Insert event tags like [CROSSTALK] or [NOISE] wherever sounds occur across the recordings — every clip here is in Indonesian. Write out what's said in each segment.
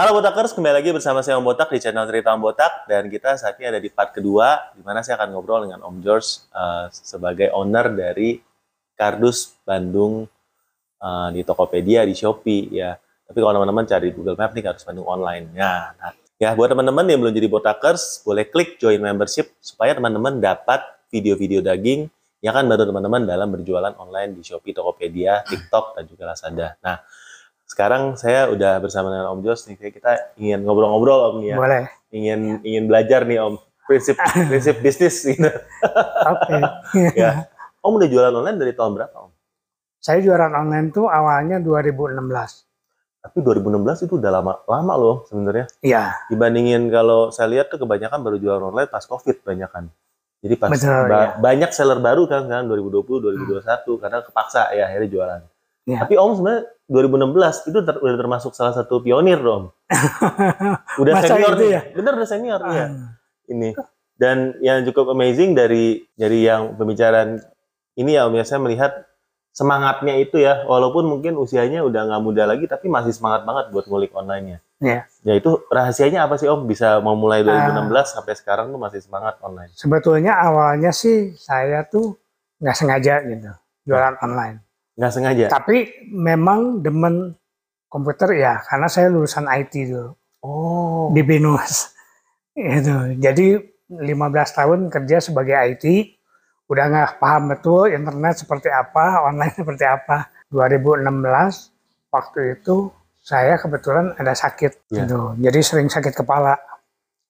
Halo Botakers, kembali lagi bersama saya Om Botak di channel Cerita Om Botak dan kita saat ini ada di part kedua di mana saya akan ngobrol dengan Om George uh, sebagai owner dari Kardus Bandung uh, di Tokopedia di Shopee ya. Tapi kalau teman-teman cari Google Map nih Kardus Bandung online ya. Nah, ya buat teman-teman yang belum jadi Botakers boleh klik join membership supaya teman-teman dapat video-video daging yang akan bantu teman-teman dalam berjualan online di Shopee, Tokopedia, TikTok dan juga Lazada. Nah, sekarang saya udah bersama dengan Om Jos nih, kita ingin ngobrol-ngobrol Om ya. Boleh. Ingin ingin belajar nih Om prinsip [LAUGHS] prinsip bisnis gitu. Oke. [LAUGHS] ya. Om udah jualan online dari tahun berapa Om? Saya jualan online tuh awalnya 2016. Tapi 2016 itu udah lama lama loh sebenarnya. Iya. Dibandingin kalau saya lihat tuh kebanyakan baru jualan online pas Covid banyak kan. Jadi pas Betul, ba- ya. banyak seller baru kan kan 2020 2021 karena kepaksa ya akhirnya jualan. Ya. Tapi Om sebenarnya 2016 itu ter- udah termasuk salah satu pionir dong. [LAUGHS] Udah Masa senior itu ya? Bener udah senior ya. Ah, Ini. Dan yang cukup amazing dari dari yang pembicaraan ini ya Om ya saya melihat semangatnya itu ya walaupun mungkin usianya udah nggak muda lagi tapi masih semangat banget buat ngulik online-nya. Iya. Ya itu rahasianya apa sih Om bisa mau mulai Ah. 2016 sampai sekarang tuh masih semangat online. Sebetulnya awalnya sih saya tuh nggak sengaja gitu jualan online. Nggak sengaja. Tapi memang demen komputer ya karena saya lulusan IT dulu Oh. di Binus. [LAUGHS] Itu. Jadi 15 tahun kerja sebagai IT, udah nggak paham betul internet seperti apa, online [LAUGHS] seperti apa. 2016 waktu itu saya kebetulan ada sakit Iya. gitu. Jadi sering sakit kepala.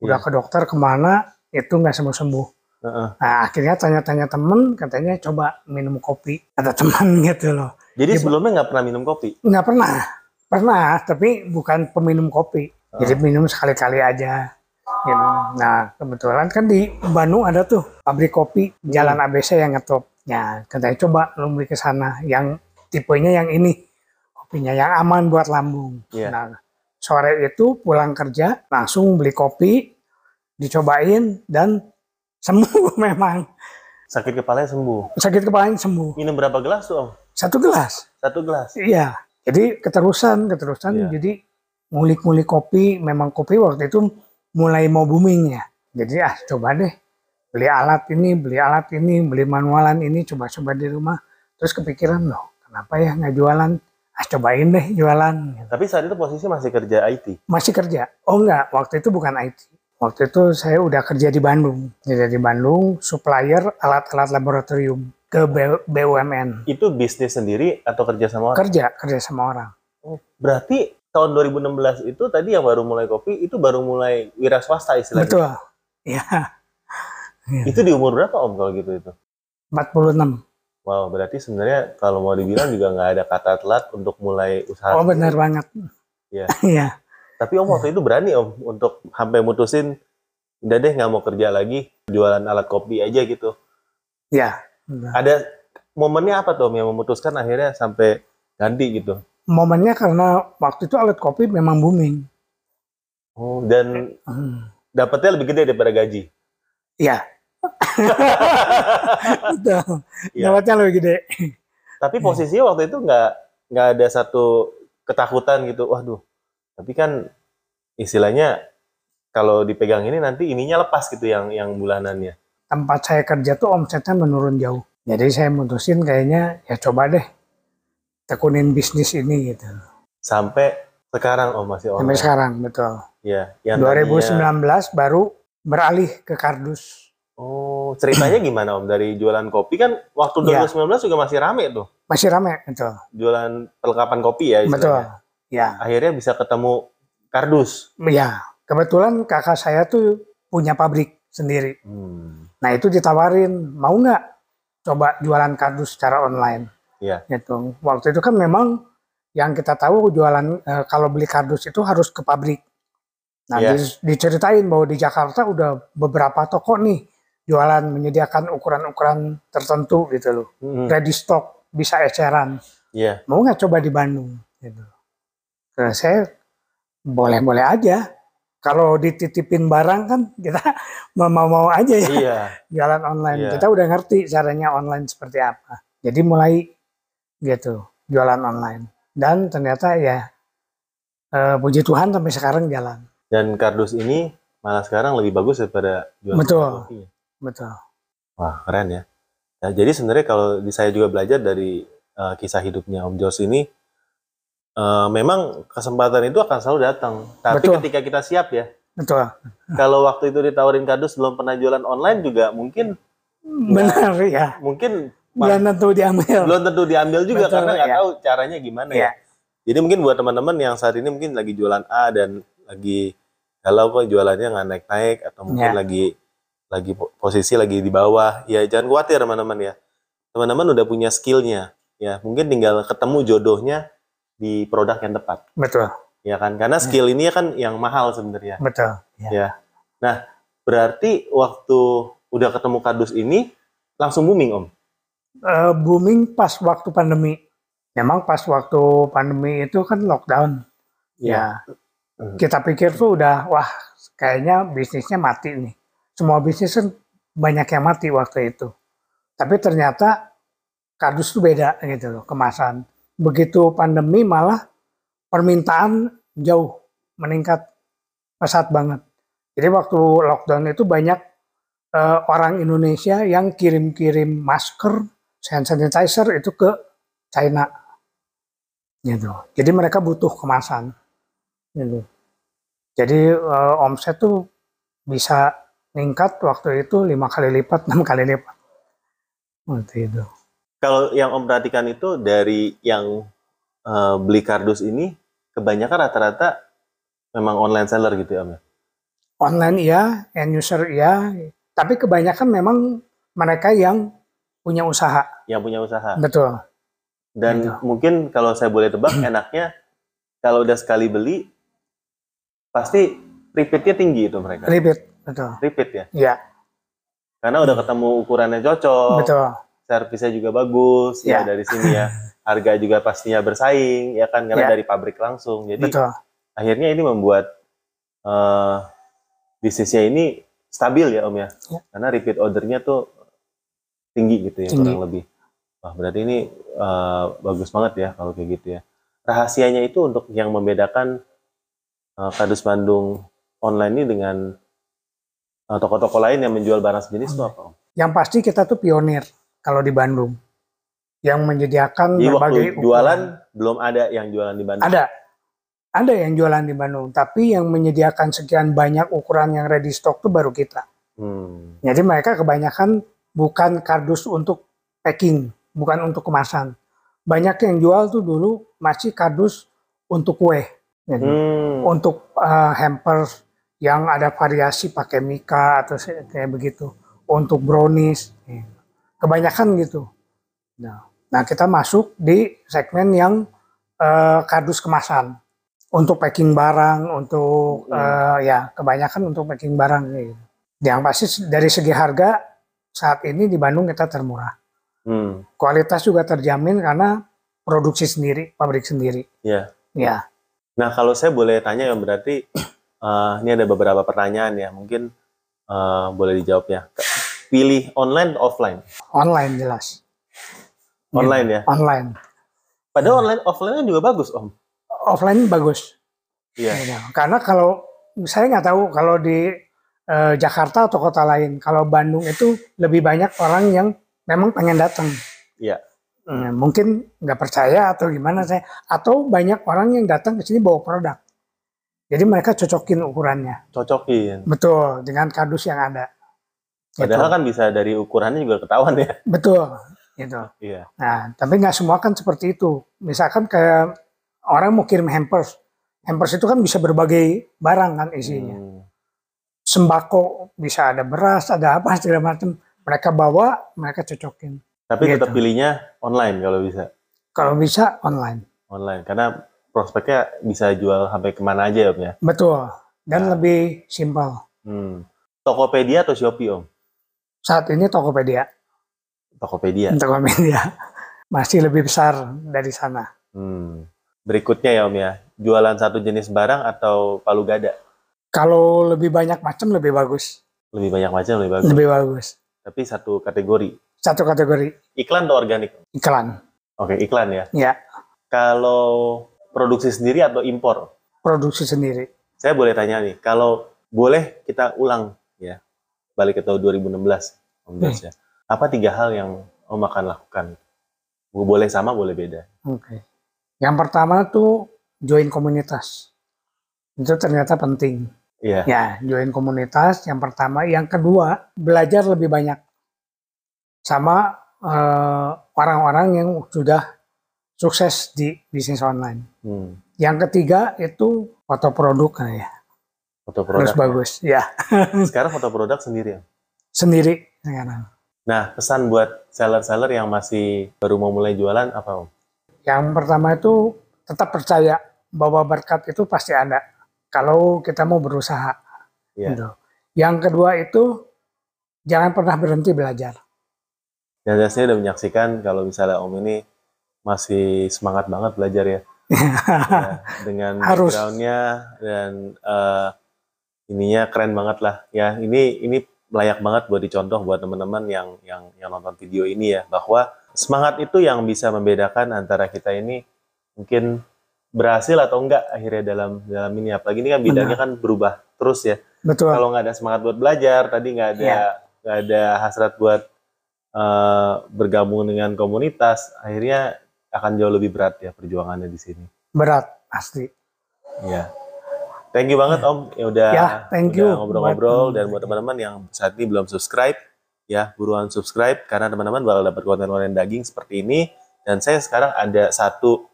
Udah Iya. ke dokter ke mana itu nggak sembuh-sembuh. Heeh. Nah akhirnya tanya-tanya temen katanya coba minum kopi. Ada teman [LAUGHS] gitu loh. Jadi Bu. sebelumnya nggak pernah minum kopi. Nggak pernah. Pernah, tapi bukan peminum kopi. Jadi minum sekali-kali aja. Gitu. Nah, kebetulan kan di Bandung ada tuh pabrik kopi Jalan ABC yang ngetop. Ya, katanya coba lu beli ke sana yang tipenya yang ini. Kopinya yang aman buat lambung. Iya. Nah, sore itu pulang kerja langsung beli kopi, dicobain dan sembuh [LAUGHS] memang. Sakit kepalanya sembuh. Sakit kepalanya sembuh. Minum berapa gelas tuh Om? Satu gelas. Satu gelas. Iya. Jadi keterusan, keterusan. Iya. Jadi ngulik-ngulik kopi, memang kopi waktu itu mulai mau booming ya. Jadi ah coba deh beli alat ini, beli alat ini, beli manualan ini, coba-coba di rumah. Terus kepikiran loh, kenapa ya nggak jualan? Ah cobain deh jualan. Tapi saat itu posisi masih kerja IT. Masih kerja? Oh enggak, waktu itu bukan IT. Waktu itu saya udah kerja di Bandung. Kerja di Bandung, supplier alat-alat laboratorium ke BUMN. Itu bisnis sendiri atau kerja sama orang? Kerja, kerja sama orang. Oh, berarti tahun 2016 itu tadi yang baru mulai kopi itu baru mulai wira swasta istilahnya. Betul. Iya. Itu di umur berapa Om kalau gitu itu? 46. Wow, berarti sebenarnya kalau mau dibilang juga nggak ada kata telat untuk mulai usaha. Oh benar banget. Iya. [LAUGHS] Iya. Tapi Om waktu itu berani Om untuk sampai mutusin udah deh nggak mau kerja lagi jualan alat kopi aja gitu. Iya. benar. Ada momennya apa tuh Om yang memutuskan akhirnya sampai ganti gitu? Momennya karena waktu itu alat kopi memang booming. Oh, dan Hmm. dapatnya lebih gede daripada gaji. Iya. [LAUGHS] Betul. Iya. Dapatnya lebih gede. Tapi posisinya waktu itu nggak nggak ada satu ketakutan gitu. Waduh. Tapi kan istilahnya kalau dipegang ini nanti ininya lepas gitu yang yang bulanannya. Tempat saya kerja tuh omsetnya menurun jauh. Jadi saya mutusin kayaknya ya coba deh tekunin bisnis ini gitu. Sampai sekarang oh masih Sampai online. sekarang betul. Iya, yang 2019 tadinya- baru beralih ke kardus. Oh, ceritanya gimana Om? Dari jualan kopi kan waktu Iya. 2019 juga masih rame tuh. Masih ramai betul. Jualan perlengkapan kopi ya Betul. Ya. Akhirnya bisa ketemu kardus. Ya, kebetulan kakak saya tuh punya pabrik sendiri. Hmm. Nah itu ditawarin, mau nggak coba jualan kardus secara online? Iya. Gitu. Waktu itu kan memang yang kita tahu jualan eh, kalau beli kardus itu harus ke pabrik. Nah di- diceritain bahwa di Jakarta udah beberapa toko nih jualan menyediakan ukuran-ukuran tertentu gitu loh, Hmm. ready stock bisa eceran. Iya. Mau nggak coba di Bandung? Gitu. Nah, saya boleh-boleh aja. Kalau dititipin barang kan kita [LAUGHS] mau-mau aja ya Iya. jualan online. Iya. Kita udah ngerti caranya online seperti apa. Jadi mulai gitu jualan online. Dan ternyata ya eh, puji Tuhan sampai sekarang jalan. Dan kardus ini malah sekarang lebih bagus daripada jualan Betul. kopinya. Betul. Wah, keren ya. Nah, jadi sebenarnya kalau di saya juga belajar dari eh, kisah hidupnya Om Jos ini, eh, memang kesempatan itu akan selalu datang. Tapi Betul. ketika kita siap ya, Betul. kalau waktu itu ditawarin kardus belum pernah jualan online juga mungkin Benar ya. mungkin Belum tentu diambil. belum tentu diambil juga Betul, karena nggak ya. tahu caranya gimana ya. Iya. Jadi mungkin buat teman-teman yang saat ini mungkin lagi jualan A dan lagi kalau kok jualannya nggak naik-naik atau mungkin Ya. lagi lagi po- posisi lagi di bawah, ya jangan khawatir teman-teman ya. Teman-teman udah punya skillnya, ya mungkin tinggal ketemu jodohnya di produk yang tepat, Betul. ya kan? Karena skill ini kan yang mahal sebenarnya. Betul. Ya. Berarti waktu udah ketemu kardus ini langsung booming om. Eh, booming pas waktu pandemi. Memang pas waktu pandemi itu kan lockdown. Ya. Hmm. Kita pikir tuh udah wah kayaknya bisnisnya mati nih. Semua bisnis kan banyak yang mati waktu itu. Tapi ternyata kardus tuh beda gitu loh kemasan. Begitu pandemi malah permintaan jauh meningkat pesat banget. Jadi waktu lockdown itu banyak eh, orang Indonesia yang kirim-kirim masker, hand sanitizer itu ke China. Gitu. Jadi mereka butuh kemasan. Gitu. Jadi eh, omset tuh bisa meningkat waktu itu lima kali lipat, [LAUGHS] enam kali lipat. Waktu itu. Kalau yang om perhatikan itu dari yang eh, beli kardus ini kebanyakan rata-rata memang online seller gitu ya om ya. Online iya, end user iya, tapi kebanyakan memang mereka yang punya usaha. Yang punya usaha. Betul. Dan Gitu. mungkin kalau saya boleh tebak [CLEARS THROAT] enaknya kalau udah sekali beli pasti repeatnya tinggi itu mereka. Repeat, betul. Repeat ya. Iya, Karena udah ketemu ukurannya cocok, betul. Servisnya juga bagus ya Ya. dari sini ya. Harga juga pastinya bersaing ya kan karena Ya. dari pabrik langsung. Jadi Betul. akhirnya ini membuat eh, bisnisnya ini stabil ya Om ya. Ya. Karena repeat ordernya tuh tinggi gitu ya Tinggi. kurang lebih. Wah, berarti ini eh, bagus banget ya kalau kayak gitu ya. Rahasianya itu untuk yang membedakan eh, kardus Bandung online ini dengan toko-toko lain yang menjual barang sejenis itu apa Om? Yang pasti kita tuh pionir kalau di Bandung. Yang menyediakan Jadi waktu berbagai jualan ukuran. belum ada yang jualan di Bandung. Ada. Ada yang jualan di Bandung, tapi yang menyediakan sekian banyak ukuran yang ready stock tuh baru kita. Hmm. Jadi mereka kebanyakan bukan kardus untuk packing, bukan untuk kemasan. Banyak yang jual tuh dulu masih kardus untuk kue. Gitu. Hmm. Untuk uh, hampers yang ada variasi pakai mika atau kayak begitu. Untuk brownies. gitu. Kebanyakan gitu. Nah, nah kita masuk di segmen yang uh, kardus kemasan. Untuk packing barang, untuk uh, ya kebanyakan untuk packing barang gitu. Yang pasti dari segi harga saat ini di Bandung kita termurah. Hmm. Kualitas juga terjamin karena produksi sendiri, pabrik sendiri. Ya. Ya, Nah, kalau saya boleh tanya ya berarti eh, ini ada beberapa pertanyaan ya, mungkin eh, boleh dijawab ya. Pilih online offline? online jelas. Online ya. Online. Padahal online offline juga bagus, Om. Offline bagus. Iya. Ya, Karena kalau saya nggak tahu kalau di eh, Jakarta atau kota lain, kalau Bandung itu lebih banyak orang yang memang pengen datang. Iya. Hmm, mungkin nggak percaya atau gimana saya, atau banyak orang yang datang ke sini bawa produk. Jadi mereka cocokin ukurannya, Cocokin. betul dengan kardus yang ada. Gitu. Padahal kan bisa dari ukurannya juga ketahuan ya. betul, gitu. Iya. Nah, tapi nggak semua kan seperti itu. Misalkan kayak orang mau kirim hampers, hampers itu kan bisa berbagai barang kan isinya. Hmm. Sembako bisa ada beras, ada apa segala macam. Mereka bawa, mereka cocokin. Tapi Gitu. tetap pilihnya online kalau bisa. Kalau bisa online, Online. Karena prospeknya bisa jual sampai ke mana aja, Om ya. betul. Dan Nah. lebih simpel. Hmm. Tokopedia atau Shopee, Om? Saat ini Tokopedia, Tokopedia. Tokopedia masih lebih besar dari sana. Hmm. Berikutnya ya, Om ya. Jualan satu jenis barang atau palu gada? Kalau lebih banyak macam lebih bagus, Lebih banyak macam, lebih bagus. lebih bagus. Tapi satu kategori. Satu kategori Iklan atau organik? iklan, Oke, iklan ya. ya Kalau produksi sendiri atau impor? produksi sendiri. Saya boleh tanya nih, kalau boleh kita ulang ya, balik ke tahun 2016, Om Jos ya. Apa tiga hal yang Om akan lakukan? Boleh sama, boleh beda. Oke. Yang pertama tuh join komunitas. Itu ternyata penting. Iya. Ya, join komunitas yang pertama. Yang kedua, belajar lebih banyak. Sama eh, orang-orang yang sudah sukses di bisnis online. Hmm. Yang ketiga itu foto produk ya. Foto Harus produk. bagus. Ya, [LAUGHS] Sekarang foto produk sendiri ya. sendiri sekarang. Nah, pesan buat seller-seller yang masih baru mau mulai jualan apa Om? Yang pertama itu tetap percaya bahwa berkat itu pasti ada. Kalau kita mau berusaha. Iya. Gitu. Yang kedua itu jangan pernah berhenti belajar. Dan saya udah menyaksikan kalau misalnya Om ini masih semangat banget belajar ya. [LAUGHS] Ya, dengan Harus. backgroundnya dan eh, ininya keren banget lah. Ya, ini ini layak banget buat dicontoh buat teman-teman yang yang yang nonton video ini ya bahwa semangat itu yang bisa membedakan antara kita ini mungkin berhasil atau enggak akhirnya dalam dalam ini apalagi ini kan bidangnya kan berubah terus ya Betul. kalau nggak ada semangat buat belajar tadi nggak ada Iya. nggak ada hasrat buat eh, bergabung dengan komunitas akhirnya akan jauh lebih berat ya perjuangannya di sini Berat pasti. ya thank you banget om. Ya udah Ya, thank udah you. ngobrol-ngobrol. Dan buat teman-teman yang saat ini belum subscribe ya buruan subscribe. Karena teman-teman bakal dapat konten-konten daging seperti ini. Dan saya sekarang ada satu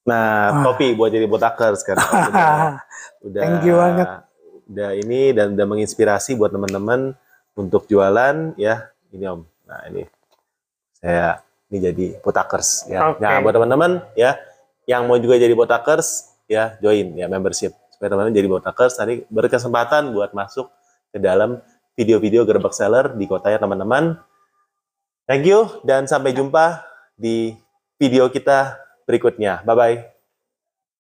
nah Wah. kopi buat jadi botaker sekarang. [LAUGHS] Udah udah Thank you banget. udah ini dan udah menginspirasi buat teman-teman untuk jualan ya. Ini om. Nah ini. Saya ini jadi botakers ya. Oke. nah buat teman-teman ya yang mau juga jadi botakers ya join ya membership. Supaya teman-teman jadi botakers tadi berkesempatan buat masuk ke dalam video-video gerbek seller di kotanya teman-teman. Thank you dan sampai jumpa di video kita berikutnya. Bye bye